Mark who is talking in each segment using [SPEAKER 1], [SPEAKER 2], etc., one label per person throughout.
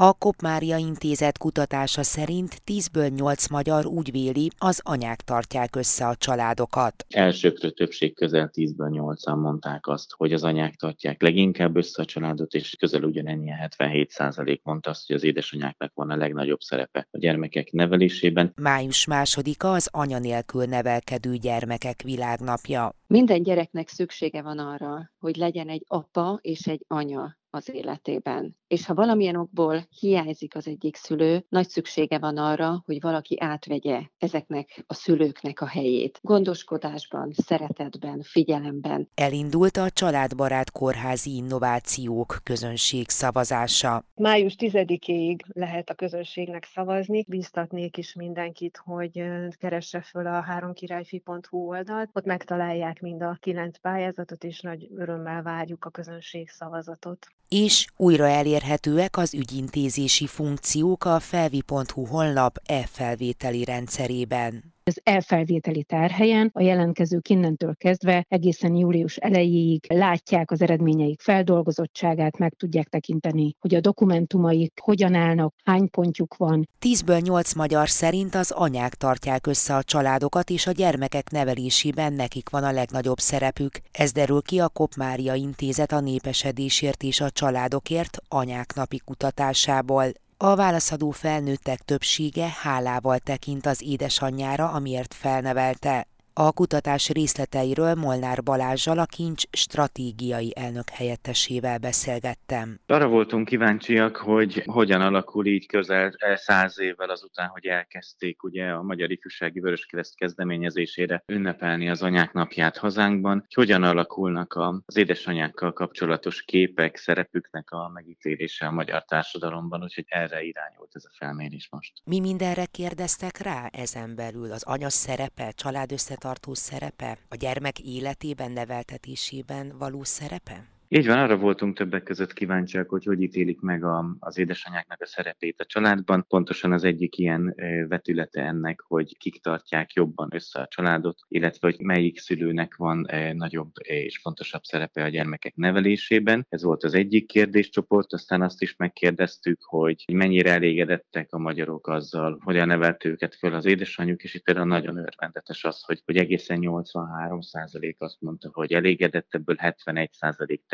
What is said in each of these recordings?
[SPEAKER 1] A Kopmária Intézet kutatása szerint 10-ből 8 magyar úgy véli, az anyák tartják össze a családokat.
[SPEAKER 2] Elsőkről többség közel 10-ből 8-an mondták azt, hogy az anyák tartják leginkább össze a családot, és közel ugyanennyi 77% mondta azt, hogy az édesanyáknak van a legnagyobb szerepe a gyermekek nevelésében.
[SPEAKER 1] Május másodika az anya nélkül nevelkedő gyermekek világnapja.
[SPEAKER 3] Minden gyereknek szüksége van arra, hogy legyen egy apa és egy anya az életében. És ha valamilyen okból hiányzik az egyik szülő, nagy szüksége van arra, hogy valaki átvegye ezeknek a szülőknek a helyét. Gondoskodásban, szeretetben, figyelemben.
[SPEAKER 1] Elindult a Családbarát Kórházi Innovációk közönség szavazása.
[SPEAKER 4] Május 10-ig lehet a közönségnek szavazni. Bíztatnék is mindenkit, hogy keresse föl a háromkirályfi.hu oldalt. Ott megtalálják mind a kilenc pályázatot, és nagy örömmel várjuk a közönség szavazatot
[SPEAKER 1] és újra elérhetőek az ügyintézési funkciók a felvi.hu honlap e-felvételi rendszerében
[SPEAKER 5] az elfelvételi tárhelyen a jelentkezők innentől kezdve egészen július elejéig látják az eredményeik feldolgozottságát, meg tudják tekinteni, hogy a dokumentumaik hogyan állnak, hány pontjuk van.
[SPEAKER 1] Tízből nyolc magyar szerint az anyák tartják össze a családokat, és a gyermekek nevelésében nekik van a legnagyobb szerepük. Ez derül ki a Kopmária Intézet a népesedésért és a családokért anyák napi kutatásából. A válaszadó felnőttek többsége hálával tekint az édesanyjára, amiért felnevelte. A kutatás részleteiről Molnár Balázsjal, a Kincs stratégiai elnök helyettesével beszélgettem.
[SPEAKER 2] Arra voltunk kíváncsiak, hogy hogyan alakul így közel száz évvel azután, hogy elkezdték ugye a Magyar Ifjúsági Vöröskereszt kezdeményezésére ünnepelni az anyák napját hazánkban, hogy hogyan alakulnak az édesanyákkal kapcsolatos képek, szerepüknek a megítélése a magyar társadalomban, úgyhogy erre irányult ez a felmérés most.
[SPEAKER 1] Mi mindenre kérdeztek rá ezen belül? Az anya szerepe, család tartó szerepe, a gyermek életében, neveltetésében való szerepe?
[SPEAKER 2] Így van, arra voltunk többek között kíváncsiak, hogy hogy ítélik meg a, az édesanyáknak a szerepét a családban. Pontosan az egyik ilyen vetülete ennek, hogy kik tartják jobban össze a családot, illetve hogy melyik szülőnek van nagyobb és fontosabb szerepe a gyermekek nevelésében. Ez volt az egyik kérdéscsoport, aztán azt is megkérdeztük, hogy mennyire elégedettek a magyarok azzal, hogyan nevelt őket föl az édesanyjuk, és itt például nagyon örvendetes az, hogy, hogy egészen 83 azt mondta, hogy elégedett, ebből 71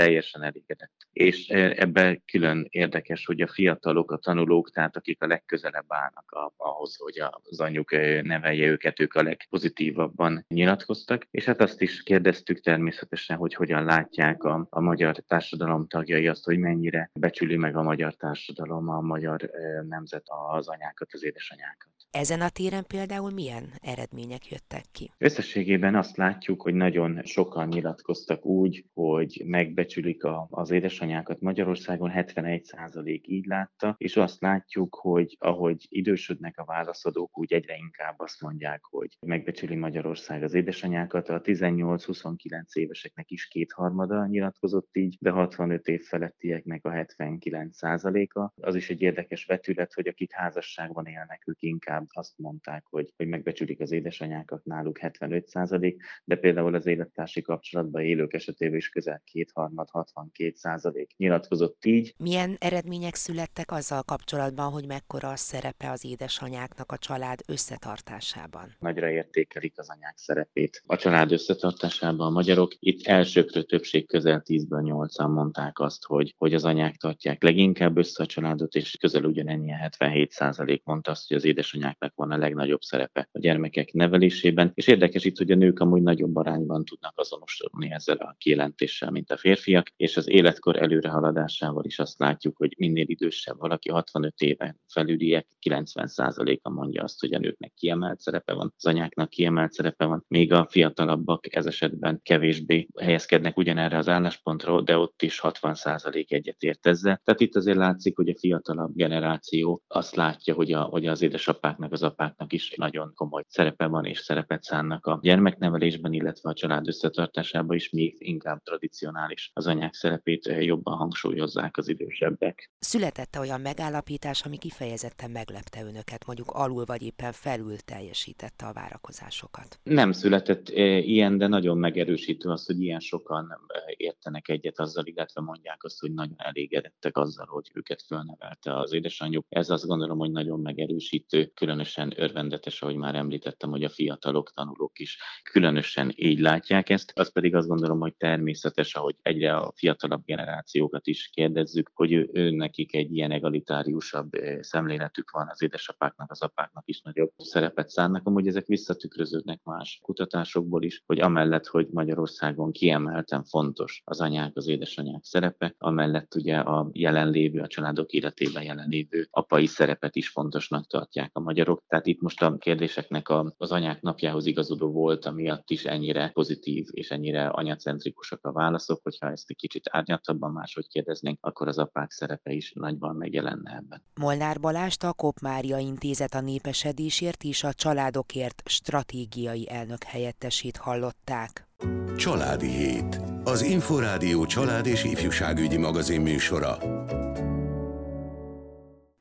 [SPEAKER 2] teljesen elégedett. És ebben külön érdekes, hogy a fiatalok, a tanulók, tehát akik a legközelebb állnak ahhoz, hogy az anyjuk nevelje őket, ők a legpozitívabban nyilatkoztak. És hát azt is kérdeztük természetesen, hogy hogyan látják a, a magyar társadalom tagjai azt, hogy mennyire becsüli meg a magyar társadalom, a magyar nemzet az anyákat, az édesanyákat.
[SPEAKER 1] Ezen a téren például milyen eredmények jöttek ki?
[SPEAKER 2] Összességében azt látjuk, hogy nagyon sokan nyilatkoztak úgy, hogy megbecsülik a, az édesanyákat. Magyarországon 71% így látta, és azt látjuk, hogy ahogy idősödnek a válaszadók, úgy egyre inkább azt mondják, hogy megbecsüli Magyarország az édesanyákat. A 18-29 éveseknek is kétharmada nyilatkozott így, de 65 év felettieknek a 79%-a. Az is egy érdekes vetület, hogy akik házasságban élnek, ők inkább azt mondták, hogy, hogy megbecsülik az édesanyákat, náluk 75 százalék, de például az élettársi kapcsolatban élők esetében is közel kétharmad, 62 százalék nyilatkozott így.
[SPEAKER 1] Milyen eredmények születtek azzal kapcsolatban, hogy mekkora a szerepe az édesanyáknak a család összetartásában?
[SPEAKER 2] Nagyra értékelik az anyák szerepét a család összetartásában a magyarok. Itt elsőkről többség közel 10-ből 8-an mondták azt, hogy, hogy az anyák tartják leginkább össze a családot, és közel ugyanennyi 77 százalék mondta azt, hogy az édesanyák anyáknak van a legnagyobb szerepe a gyermekek nevelésében, és érdekes itt, hogy a nők amúgy nagyobb arányban tudnak azonosulni ezzel a kijelentéssel, mint a férfiak, és az életkor előrehaladásával is azt látjuk, hogy minél idősebb valaki, 65 éven felüliek, 90%-a mondja azt, hogy a nőknek kiemelt szerepe van, az anyáknak kiemelt szerepe van, még a fiatalabbak ez esetben kevésbé helyezkednek ugyanerre az álláspontra, de ott is 60% egyetért ezzel. Tehát itt azért látszik, hogy a fiatalabb generáció azt látja, hogy, a, hogy az édesapák anyukáknak, az apáknak is nagyon komoly szerepe van és szerepet szánnak a gyermeknevelésben, illetve a család összetartásában is még inkább tradicionális az anyák szerepét jobban hangsúlyozzák az idősebbek.
[SPEAKER 1] Születette olyan megállapítás, ami kifejezetten meglepte önöket, mondjuk alul vagy éppen felül teljesítette a várakozásokat?
[SPEAKER 2] Nem született ilyen, de nagyon megerősítő az, hogy ilyen sokan értenek egyet azzal, illetve mondják azt, hogy nagyon elégedettek azzal, hogy őket fölnevelte az édesanyjuk. Ez azt gondolom, hogy nagyon megerősítő, különösen örvendetes, ahogy már említettem, hogy a fiatalok, tanulók is különösen így látják ezt. Az pedig azt gondolom, hogy természetes, ahogy egyre a fiatalabb generációkat is kérdezzük, hogy ő, ő nekik egy ilyen egalitáriusabb szemléletük van, az édesapáknak, az apáknak is nagyobb szerepet szánnak. Amúgy ezek visszatükröződnek más kutatásokból is, hogy amellett, hogy Magyarországon kiemelten fontos az anyák, az édesanyák szerepe, amellett ugye a jelenlévő, a családok életében jelenlévő apai szerepet is fontosnak tartják a magyarok. Tehát itt most a kérdéseknek a, az anyák napjához igazodó volt, amiatt is ennyire pozitív és ennyire anyacentrikusak a válaszok, hogyha ezt egy kicsit árnyaltabban máshogy kérdeznénk, akkor az apák szerepe is nagyban megjelenne ebben.
[SPEAKER 1] Molnár Balást a Kop Mária Intézet a népesedésért és a családokért stratégiai elnök helyettesét hallották.
[SPEAKER 6] Családi Hét. Az Inforádió család és ifjúságügyi magazin műsora.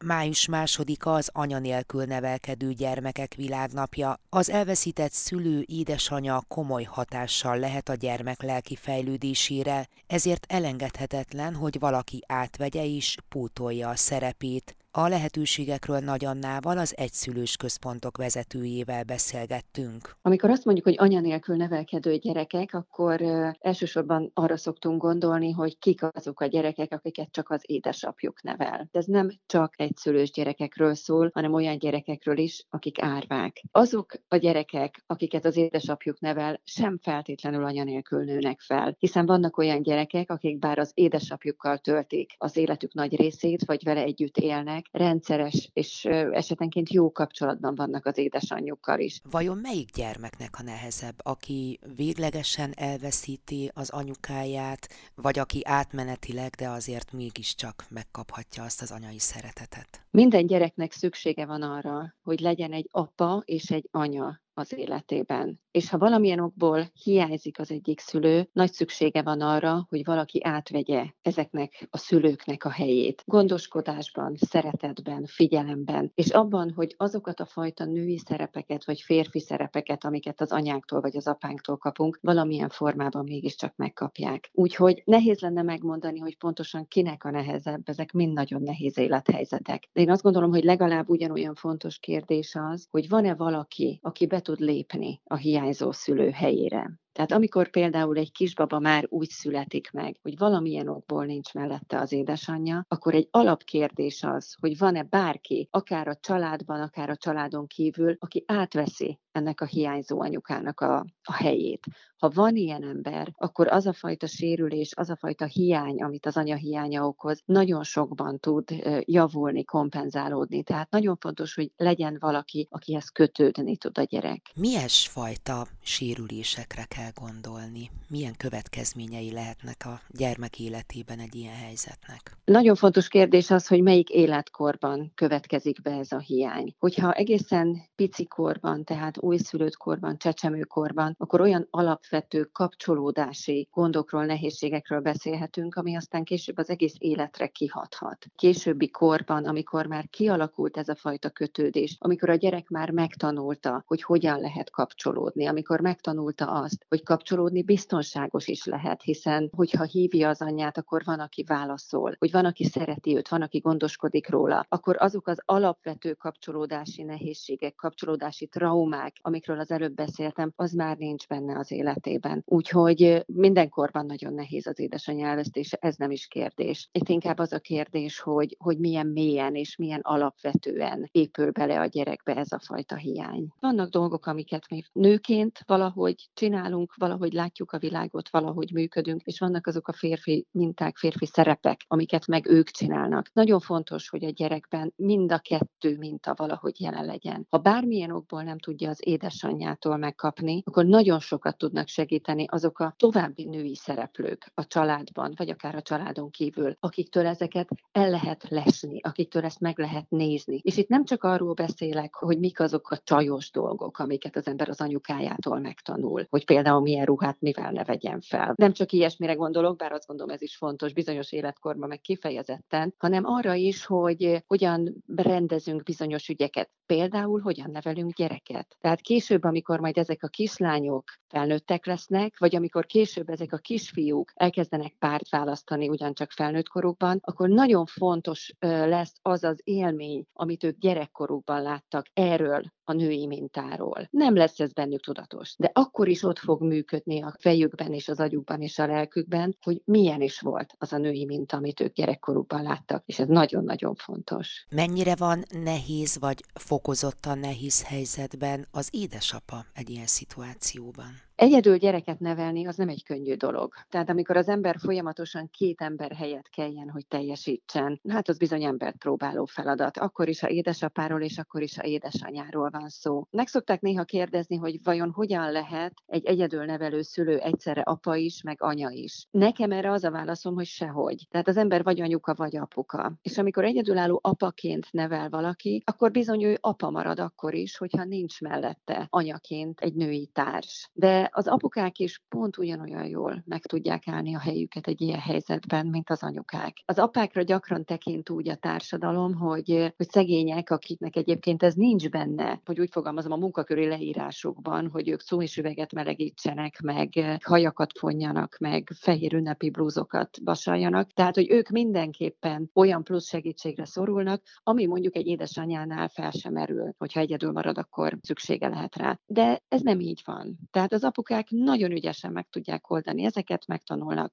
[SPEAKER 1] Május másodika az anya nélkül nevelkedő gyermekek világnapja. Az elveszített szülő édesanya komoly hatással lehet a gyermek lelki fejlődésére, ezért elengedhetetlen, hogy valaki átvegye és pótolja a szerepét. A lehetőségekről Nagy Annával, az egyszülős központok vezetőjével beszélgettünk.
[SPEAKER 3] Amikor azt mondjuk, hogy anya nélkül nevelkedő gyerekek, akkor elsősorban arra szoktunk gondolni, hogy kik azok a gyerekek, akiket csak az édesapjuk nevel. De ez nem csak egyszülős gyerekekről szól, hanem olyan gyerekekről is, akik árvák. Azok a gyerekek, akiket az édesapjuk nevel, sem feltétlenül anya nélkül nőnek fel, hiszen vannak olyan gyerekek, akik bár az édesapjukkal töltik az életük nagy részét, vagy vele együtt élnek, gyermek rendszeres és esetenként jó kapcsolatban vannak az édesanyjukkal is.
[SPEAKER 1] Vajon melyik gyermeknek a nehezebb, aki véglegesen elveszíti az anyukáját, vagy aki átmenetileg, de azért mégiscsak megkaphatja azt az anyai szeretetet?
[SPEAKER 3] Minden gyereknek szüksége van arra, hogy legyen egy apa és egy anya, az életében. És ha valamilyen okból hiányzik az egyik szülő, nagy szüksége van arra, hogy valaki átvegye ezeknek a szülőknek a helyét. Gondoskodásban, szeretetben, figyelemben, és abban, hogy azokat a fajta női szerepeket, vagy férfi szerepeket, amiket az anyáktól vagy az apánktól kapunk, valamilyen formában mégiscsak megkapják. Úgyhogy nehéz lenne megmondani, hogy pontosan kinek a nehezebb, ezek mind nagyon nehéz élethelyzetek. De én azt gondolom, hogy legalább ugyanolyan fontos kérdés az, hogy van-e valaki, aki be tud lépni a hiányzó szülő helyére. Tehát amikor például egy kisbaba már úgy születik meg, hogy valamilyen okból nincs mellette az édesanyja, akkor egy alapkérdés az, hogy van-e bárki, akár a családban, akár a családon kívül, aki átveszi ennek a hiányzó anyukának a, a helyét. Ha van ilyen ember, akkor az a fajta sérülés, az a fajta hiány, amit az anya hiánya okoz, nagyon sokban tud javulni, kompenzálódni. Tehát nagyon fontos, hogy legyen valaki, akihez kötődni tud a gyerek.
[SPEAKER 1] Milyen fajta sérülésekre kell gondolni? Milyen következményei lehetnek a gyermek életében egy ilyen helyzetnek?
[SPEAKER 3] Nagyon fontos kérdés az, hogy melyik életkorban következik be ez a hiány. Hogyha egészen pici korban, tehát újszülött korban, csecsemőkorban, akkor olyan alapvető kapcsolódási gondokról, nehézségekről beszélhetünk, ami aztán később az egész életre kihathat. Későbbi korban, amikor már kialakult ez a fajta kötődés, amikor a gyerek már megtanulta, hogy hogyan lehet kapcsolódni, amikor megtanulta azt, hogy kapcsolódni biztonságos is lehet, hiszen hogyha hívja az anyját, akkor van, aki válaszol, hogy van, aki szereti őt, van, aki gondoskodik róla, akkor azok az alapvető kapcsolódási nehézségek, kapcsolódási traumák, amikről az előbb beszéltem, az már nincs benne az életében. Úgyhogy mindenkorban nagyon nehéz az édesanyja elvesztése, ez nem is kérdés. Itt inkább az a kérdés, hogy, hogy milyen mélyen és milyen alapvetően épül bele a gyerekbe ez a fajta hiány. Vannak dolgok, amiket mi nőként valahogy csinálunk, csinálunk, valahogy látjuk a világot, valahogy működünk, és vannak azok a férfi minták, férfi szerepek, amiket meg ők csinálnak. Nagyon fontos, hogy a gyerekben mind a kettő minta valahogy jelen legyen. Ha bármilyen okból nem tudja az édesanyjától megkapni, akkor nagyon sokat tudnak segíteni azok a további női szereplők a családban, vagy akár a családon kívül, akiktől ezeket el lehet lesni, akiktől ezt meg lehet nézni. És itt nem csak arról beszélek, hogy mik azok a csajos dolgok, amiket az ember az anyukájától megtanul, hogy például milyen ruhát mivel ne vegyen fel. Nem csak ilyesmire gondolok, bár azt gondolom ez is fontos bizonyos életkorban, meg kifejezetten, hanem arra is, hogy hogyan rendezünk bizonyos ügyeket. Például hogyan nevelünk gyereket. Tehát később, amikor majd ezek a kislányok felnőttek lesznek, vagy amikor később ezek a kisfiúk elkezdenek párt választani ugyancsak felnőtt korukban, akkor nagyon fontos lesz az az élmény, amit ők gyerekkorukban láttak erről a női mintáról. Nem lesz ez bennük tudatos, de akkor is ott fog működni a fejükben és az agyukban és a lelkükben, hogy milyen is volt az a női minta, amit ők gyerekkorukban láttak, és ez nagyon-nagyon fontos.
[SPEAKER 1] Mennyire van nehéz vagy fokozottan nehéz helyzetben az édesapa egy ilyen szituációban?
[SPEAKER 3] Egyedül gyereket nevelni az nem egy könnyű dolog. Tehát amikor az ember folyamatosan két ember helyett kelljen, hogy teljesítsen, hát az bizony embert próbáló feladat. Akkor is, ha édesapáról és akkor is, ha édesanyáról van szó. Meg szokták néha kérdezni, hogy vajon hogyan lehet egy egyedül nevelő szülő egyszerre apa is, meg anya is. Nekem erre az a válaszom, hogy sehogy. Tehát az ember vagy anyuka, vagy apuka. És amikor egyedülálló apaként nevel valaki, akkor bizony ő apa marad akkor is, hogyha nincs mellette anyaként egy női társ. De az apukák is pont ugyanolyan jól meg tudják állni a helyüket egy ilyen helyzetben, mint az anyukák. Az apákra gyakran tekint úgy a társadalom, hogy, hogy szegények, akiknek egyébként ez nincs benne, hogy úgy fogalmazom a munkaköri leírásukban, hogy ők szó és üveget melegítsenek, meg hajakat fonjanak, meg fehér ünnepi blúzokat vasaljanak. Tehát, hogy ők mindenképpen olyan plusz segítségre szorulnak, ami mondjuk egy édesanyánál fel sem merül, hogyha egyedül marad, akkor szüksége lehet rá. De ez nem így van. Tehát az apukák nagyon ügyesen meg tudják oldani ezeket, megtanulnak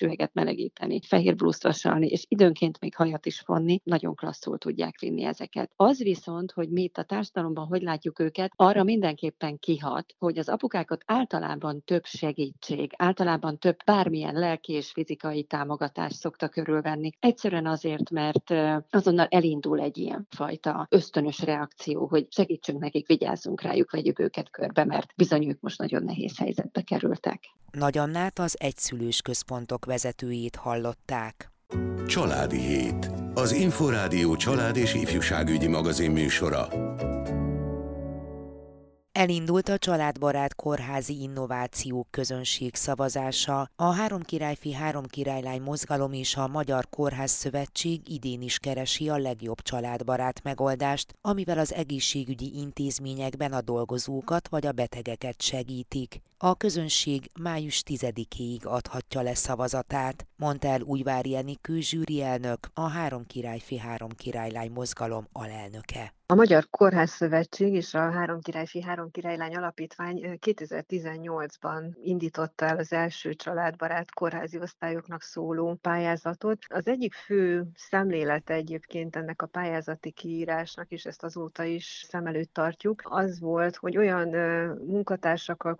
[SPEAKER 3] üveget melegíteni, fehér blúzt vasalni, és időnként még hajat is fonni, nagyon klasszul tudják vinni ezeket. Az viszont, hogy mi itt a társadalomban hogy látjuk őket, arra mindenképpen kihat, hogy az apukákat általában több segítség, általában több bármilyen lelki és fizikai támogatás szokta körülvenni. Egyszerűen azért, mert azonnal elindul egy ilyen fajta ösztönös reakció, hogy segítsünk nekik, vigyázzunk rájuk, vegyük őket körbe, mert bizony ők most nagyon nehéz helyzetbe kerültek.
[SPEAKER 1] Nagy Annát az egyszülős központok vezetőjét hallották.
[SPEAKER 6] Családi Hét. Az Inforádió család és ifjúságügyi magazin műsora.
[SPEAKER 1] Elindult a családbarát kórházi innovációk közönség szavazása. A Három Királyfi Három Királylány mozgalom és a Magyar Kórház Szövetség idén is keresi a legjobb családbarát megoldást, amivel az egészségügyi intézményekben a dolgozókat vagy a betegeket segítik. A közönség május 10-éig adhatja le szavazatát, mondta el Újvári Enikő zsűri elnök, a Három Királyfi Három Királylány mozgalom alelnöke.
[SPEAKER 4] A Magyar Kórház Szövetség és a Három Királyfi Három Királylány Alapítvány 2018-ban indította el az első családbarát kórházi osztályoknak szóló pályázatot. Az egyik fő szemlélete egyébként ennek a pályázati kiírásnak, és ezt azóta is szem előtt tartjuk, az volt, hogy olyan munkatársakkal,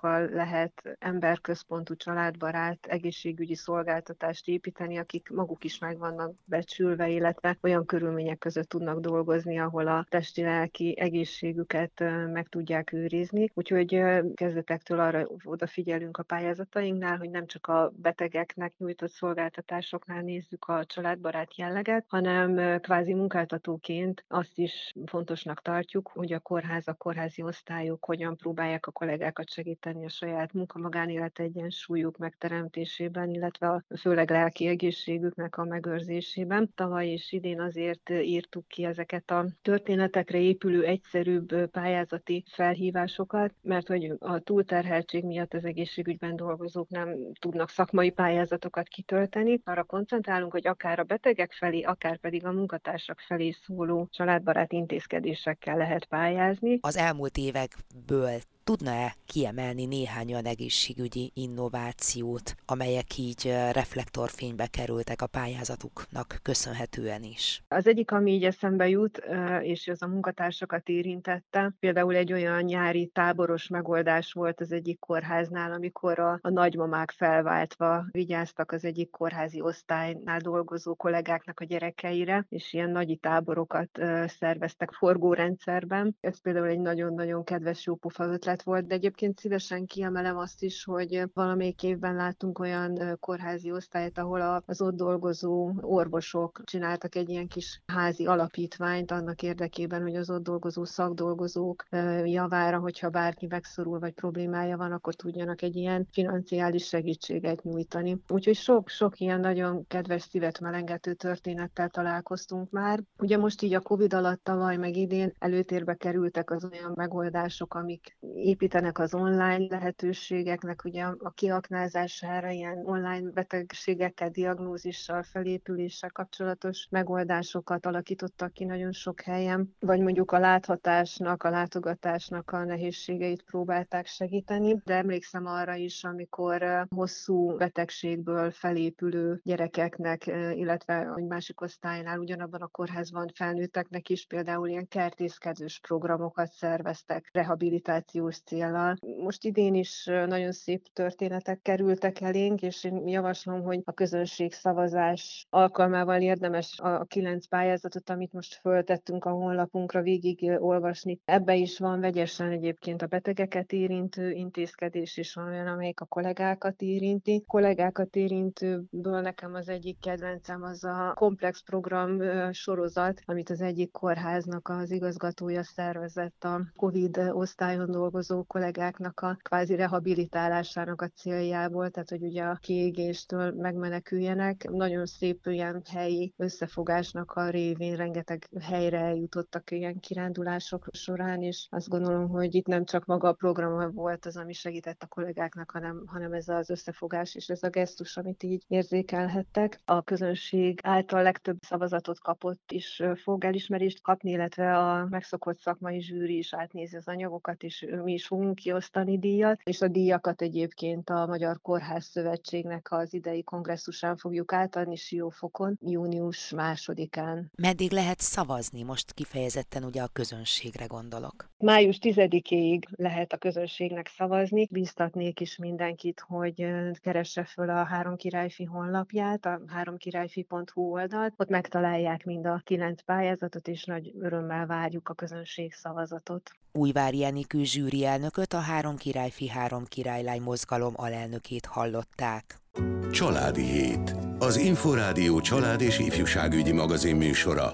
[SPEAKER 4] kollégákkal lehet emberközpontú családbarát egészségügyi szolgáltatást építeni, akik maguk is meg vannak becsülve, illetve olyan körülmények között tudnak dolgozni, ahol a testi-lelki egészségüket meg tudják őrizni. Úgyhogy kezdetektől arra odafigyelünk a pályázatainknál, hogy nem csak a betegeknek nyújtott szolgáltatásoknál nézzük a családbarát jelleget, hanem kvázi munkáltatóként azt is fontosnak tartjuk, hogy a kórház, a kórházi osztályok hogyan próbálják a kollégákat segíteni a saját munka-magánélet egyensúlyuk megteremtésében, illetve a főleg lelki egészségüknek a megőrzésében. Tavaly és idén azért írtuk ki ezeket a történetekre épülő egyszerűbb pályázati felhívásokat, mert hogy a túlterheltség miatt az egészségügyben dolgozók nem tudnak szakmai pályázatokat kitölteni. Arra koncentrálunk, hogy akár a betegek felé, akár pedig a munkatársak felé szóló családbarát intézkedésekkel lehet pályázni.
[SPEAKER 1] Az elmúlt évekből Tudna-e kiemelni néhány olyan egészségügyi innovációt, amelyek így reflektorfénybe kerültek a pályázatuknak köszönhetően is?
[SPEAKER 4] Az egyik, ami így eszembe jut, és az a munkatársakat érintette, például egy olyan nyári táboros megoldás volt az egyik kórháznál, amikor a, a nagymamák felváltva vigyáztak az egyik kórházi osztálynál dolgozó kollégáknak a gyerekeire, és ilyen nagyi táborokat szerveztek forgórendszerben. Ez például egy nagyon-nagyon kedves jópofa ötlet volt, de egyébként szívesen kiemelem azt is, hogy valamelyik évben láttunk olyan kórházi osztályt, ahol az ott dolgozó orvosok csináltak egy ilyen kis házi alapítványt annak érdekében, hogy az ott dolgozó szakdolgozók javára, hogyha bárki megszorul vagy problémája van, akkor tudjanak egy ilyen financiális segítséget nyújtani. Úgyhogy sok-sok ilyen nagyon kedves szívet melengető történettel találkoztunk már. Ugye most így a Covid alatt tavaly meg idén előtérbe kerültek az olyan megoldások, amik építenek az online lehetőségeknek, ugye a kiaknázására ilyen online betegségekkel, diagnózissal, felépüléssel kapcsolatos megoldásokat alakítottak ki nagyon sok helyen, vagy mondjuk a láthatásnak, a látogatásnak a nehézségeit próbálták segíteni, de emlékszem arra is, amikor hosszú betegségből felépülő gyerekeknek, illetve egy másik osztálynál ugyanabban a kórházban felnőtteknek is például ilyen kertészkedős programokat szerveztek rehabilitációs célral. Most idén is nagyon szép történetek kerültek elénk, és én javaslom, hogy a közönség szavazás alkalmával érdemes a kilenc pályázatot, amit most föltettünk a honlapunkra végig olvasni. Ebbe is van vegyesen egyébként a betegeket érintő intézkedés is van olyan, amelyik a kollégákat érinti. A kollégákat érintőből nekem az egyik kedvencem az a komplex program sorozat, amit az egyik kórháznak az igazgatója szervezett a COVID osztályon dolgozó kollégáknak a kvázi rehabilitálásának a céljából, tehát hogy ugye a kiégéstől megmeneküljenek. Nagyon szép ilyen helyi összefogásnak a révén rengeteg helyre eljutottak ilyen kirándulások során, és azt gondolom, hogy itt nem csak maga a program volt az, ami segített a kollégáknak, hanem, hanem ez az összefogás és ez a gesztus, amit így érzékelhettek. A közönség által legtöbb szavazatot kapott is fog elismerést kapni, illetve a megszokott szakmai zsűri is átnézi az anyagokat, és mi is fogunk kiosztani díjat, és a díjakat egyébként a Magyar Kórház Szövetségnek az idei kongresszusán fogjuk átadni Siófokon, június másodikán.
[SPEAKER 1] Meddig lehet szavazni? Most kifejezetten ugye a közönségre gondolok.
[SPEAKER 4] Május 10-ig lehet a közönségnek szavazni. Bíztatnék is mindenkit, hogy keresse föl a Három Királyfi honlapját, a háromkirályfi.hu oldalt. Ott megtalálják mind a kilenc pályázatot, és nagy örömmel várjuk a közönség szavazatot.
[SPEAKER 1] Újvári Enikő zsűri elnököt a Három Királyfi Három Királylány mozgalom alelnökét hallották.
[SPEAKER 6] Családi Hét. Az Inforádió család és ifjúságügyi magazin műsora.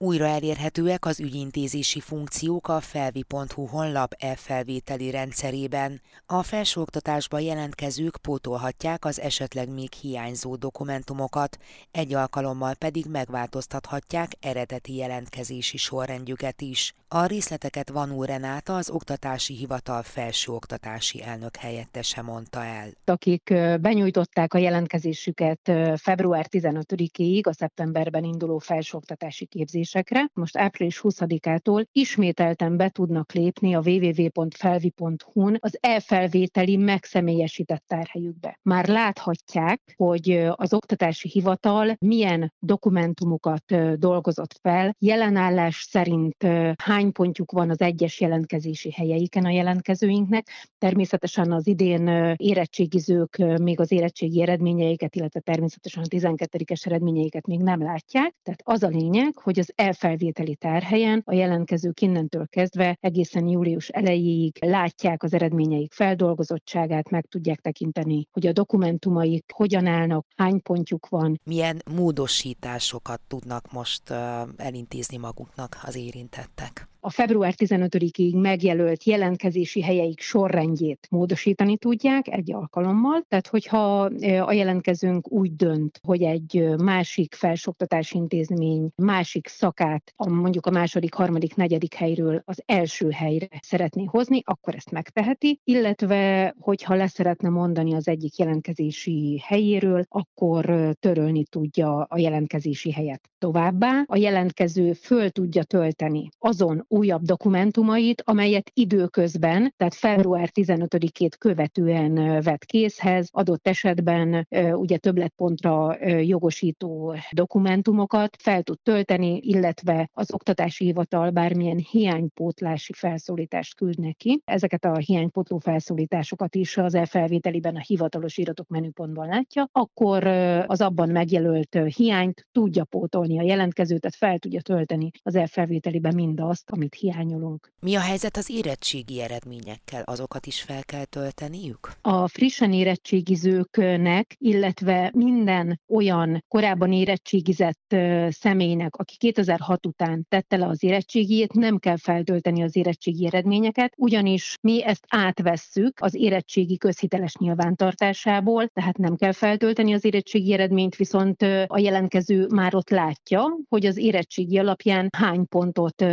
[SPEAKER 1] Újra elérhetőek az ügyintézési funkciók a felvi.hu honlap e-felvételi rendszerében. A felsőoktatásba jelentkezők pótolhatják az esetleg még hiányzó dokumentumokat, egy alkalommal pedig megváltoztathatják eredeti jelentkezési sorrendjüket is. A részleteket Vanú Renáta, az Oktatási Hivatal felsőoktatási elnök helyettese mondta el.
[SPEAKER 5] Akik benyújtották a jelentkezésüket február 15-ig a szeptemberben induló felsőoktatási képzés kérdésekre most április 20-ától ismételten be tudnak lépni a www.felvi.hu-n az elfelvételi megszemélyesített tárhelyükbe. Már láthatják, hogy az oktatási hivatal milyen dokumentumokat dolgozott fel, jelenállás szerint hány pontjuk van az egyes jelentkezési helyeiken a jelentkezőinknek. Természetesen az idén érettségizők még az érettségi eredményeiket, illetve természetesen a 12-es eredményeiket még nem látják. Tehát az a lényeg, hogy az elfelvételi tárhelyen a jelentkezők innentől kezdve egészen július elejéig látják az eredményeik feldolgozottságát, meg tudják tekinteni, hogy a dokumentumaik hogyan állnak, hány pontjuk van.
[SPEAKER 1] Milyen módosításokat tudnak most elintézni maguknak az érintettek?
[SPEAKER 5] A február 15-ig megjelölt jelentkezési helyeik sorrendjét módosítani tudják egy alkalommal. Tehát, hogyha a jelentkezőnk úgy dönt, hogy egy másik felsoktatási intézmény másik szakát, a, mondjuk a második, harmadik, negyedik helyről az első helyre szeretné hozni, akkor ezt megteheti, illetve hogyha leszeretne mondani az egyik jelentkezési helyéről, akkor törölni tudja a jelentkezési helyet. Továbbá a jelentkező föl tudja tölteni azon újabb dokumentumait, amelyet időközben, tehát február 15-ét követően vett készhez, adott esetben ugye többletpontra jogosító dokumentumokat fel tud tölteni, illetve az oktatási hivatal bármilyen hiánypótlási felszólítást küld neki. Ezeket a hiánypótló felszólításokat is az elfelvételiben a hivatalos iratok menüpontban látja, akkor az abban megjelölt hiányt tudja pótolni a jelentkezőt, tehát fel tudja tölteni az elfelvételiben mindazt, amit hiányolunk.
[SPEAKER 1] Mi a helyzet az érettségi eredményekkel? Azokat is fel kell tölteniük?
[SPEAKER 5] A frissen érettségizőknek, illetve minden olyan korábban érettségizett személynek, aki 2006 után tette le az érettségijét, nem kell feltölteni az érettségi eredményeket, ugyanis mi ezt átvesszük az érettségi közhiteles nyilvántartásából, tehát nem kell feltölteni az érettségi eredményt, viszont a jelentkező már ott látja, hogy az érettségi alapján hány pontot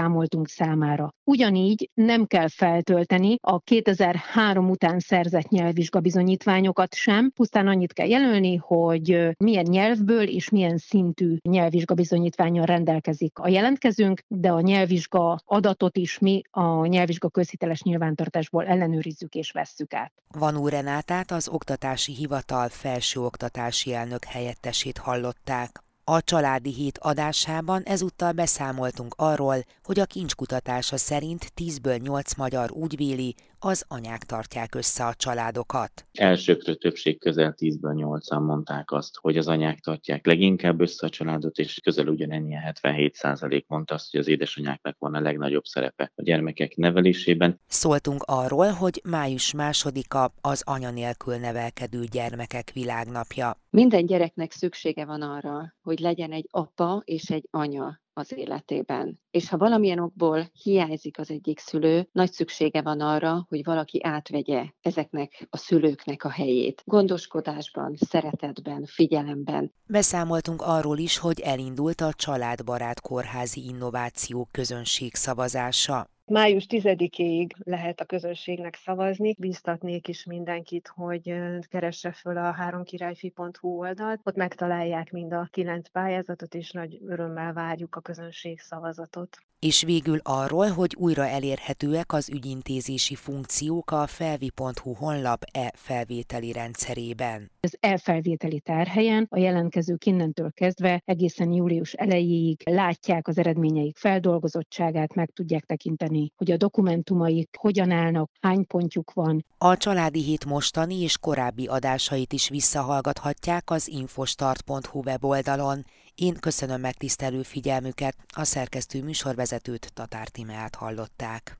[SPEAKER 5] számoltunk számára. Ugyanígy nem kell feltölteni a 2003 után szerzett nyelvvizsgabizonyítványokat sem, pusztán annyit kell jelölni, hogy milyen nyelvből és milyen szintű nyelvvizsgabizonyítványon rendelkezik a jelentkezőnk, de a nyelvvizsga adatot is mi a nyelvvizsga közhiteles nyilvántartásból ellenőrizzük és vesszük át.
[SPEAKER 1] Vanú Renátát az Oktatási Hivatal felsőoktatási elnök helyettesét hallották. A Családi Hét adásában ezúttal beszámoltunk arról, hogy a kincskutatása szerint 10-ből 8 magyar úgy véli, az anyák tartják össze a családokat.
[SPEAKER 2] Elsőkről többség közel 10-ből 8-an mondták azt, hogy az anyák tartják leginkább össze a családot, és közel ugyanennyi 77% mondta azt, hogy az édesanyáknak van a legnagyobb szerepe a gyermekek nevelésében.
[SPEAKER 1] Szóltunk arról, hogy május másodika az anya nélkül nevelkedő gyermekek világnapja.
[SPEAKER 3] Minden gyereknek szüksége van arra, hogy legyen egy apa és egy anya az életében. És ha valamilyen okból hiányzik az egyik szülő, nagy szüksége van arra, hogy valaki átvegye ezeknek a szülőknek a helyét. Gondoskodásban, szeretetben, figyelemben.
[SPEAKER 1] Beszámoltunk arról is, hogy elindult a Családbarát Kórházi Innováció közönség szavazása.
[SPEAKER 4] Május 10-ig lehet a közönségnek szavazni. Bíztatnék is mindenkit, hogy keresse föl a háromkirályfi.hu oldalt. Ott megtalálják mind a kilenc pályázatot, és nagy örömmel várjuk a közönség szavazatot
[SPEAKER 1] és végül arról, hogy újra elérhetőek az ügyintézési funkciók a felvi.hu honlap e-felvételi rendszerében.
[SPEAKER 5] Az e-felvételi tárhelyen a jelentkezők innentől kezdve egészen július elejéig látják az eredményeik feldolgozottságát, meg tudják tekinteni, hogy a dokumentumaik hogyan állnak, hány pontjuk van.
[SPEAKER 1] A Családi Hét mostani és korábbi adásait is visszahallgathatják az infostart.hu weboldalon. Én köszönöm megtisztelő figyelmüket, a szerkesztő műsorvezetőt Tatár Timeát hallották.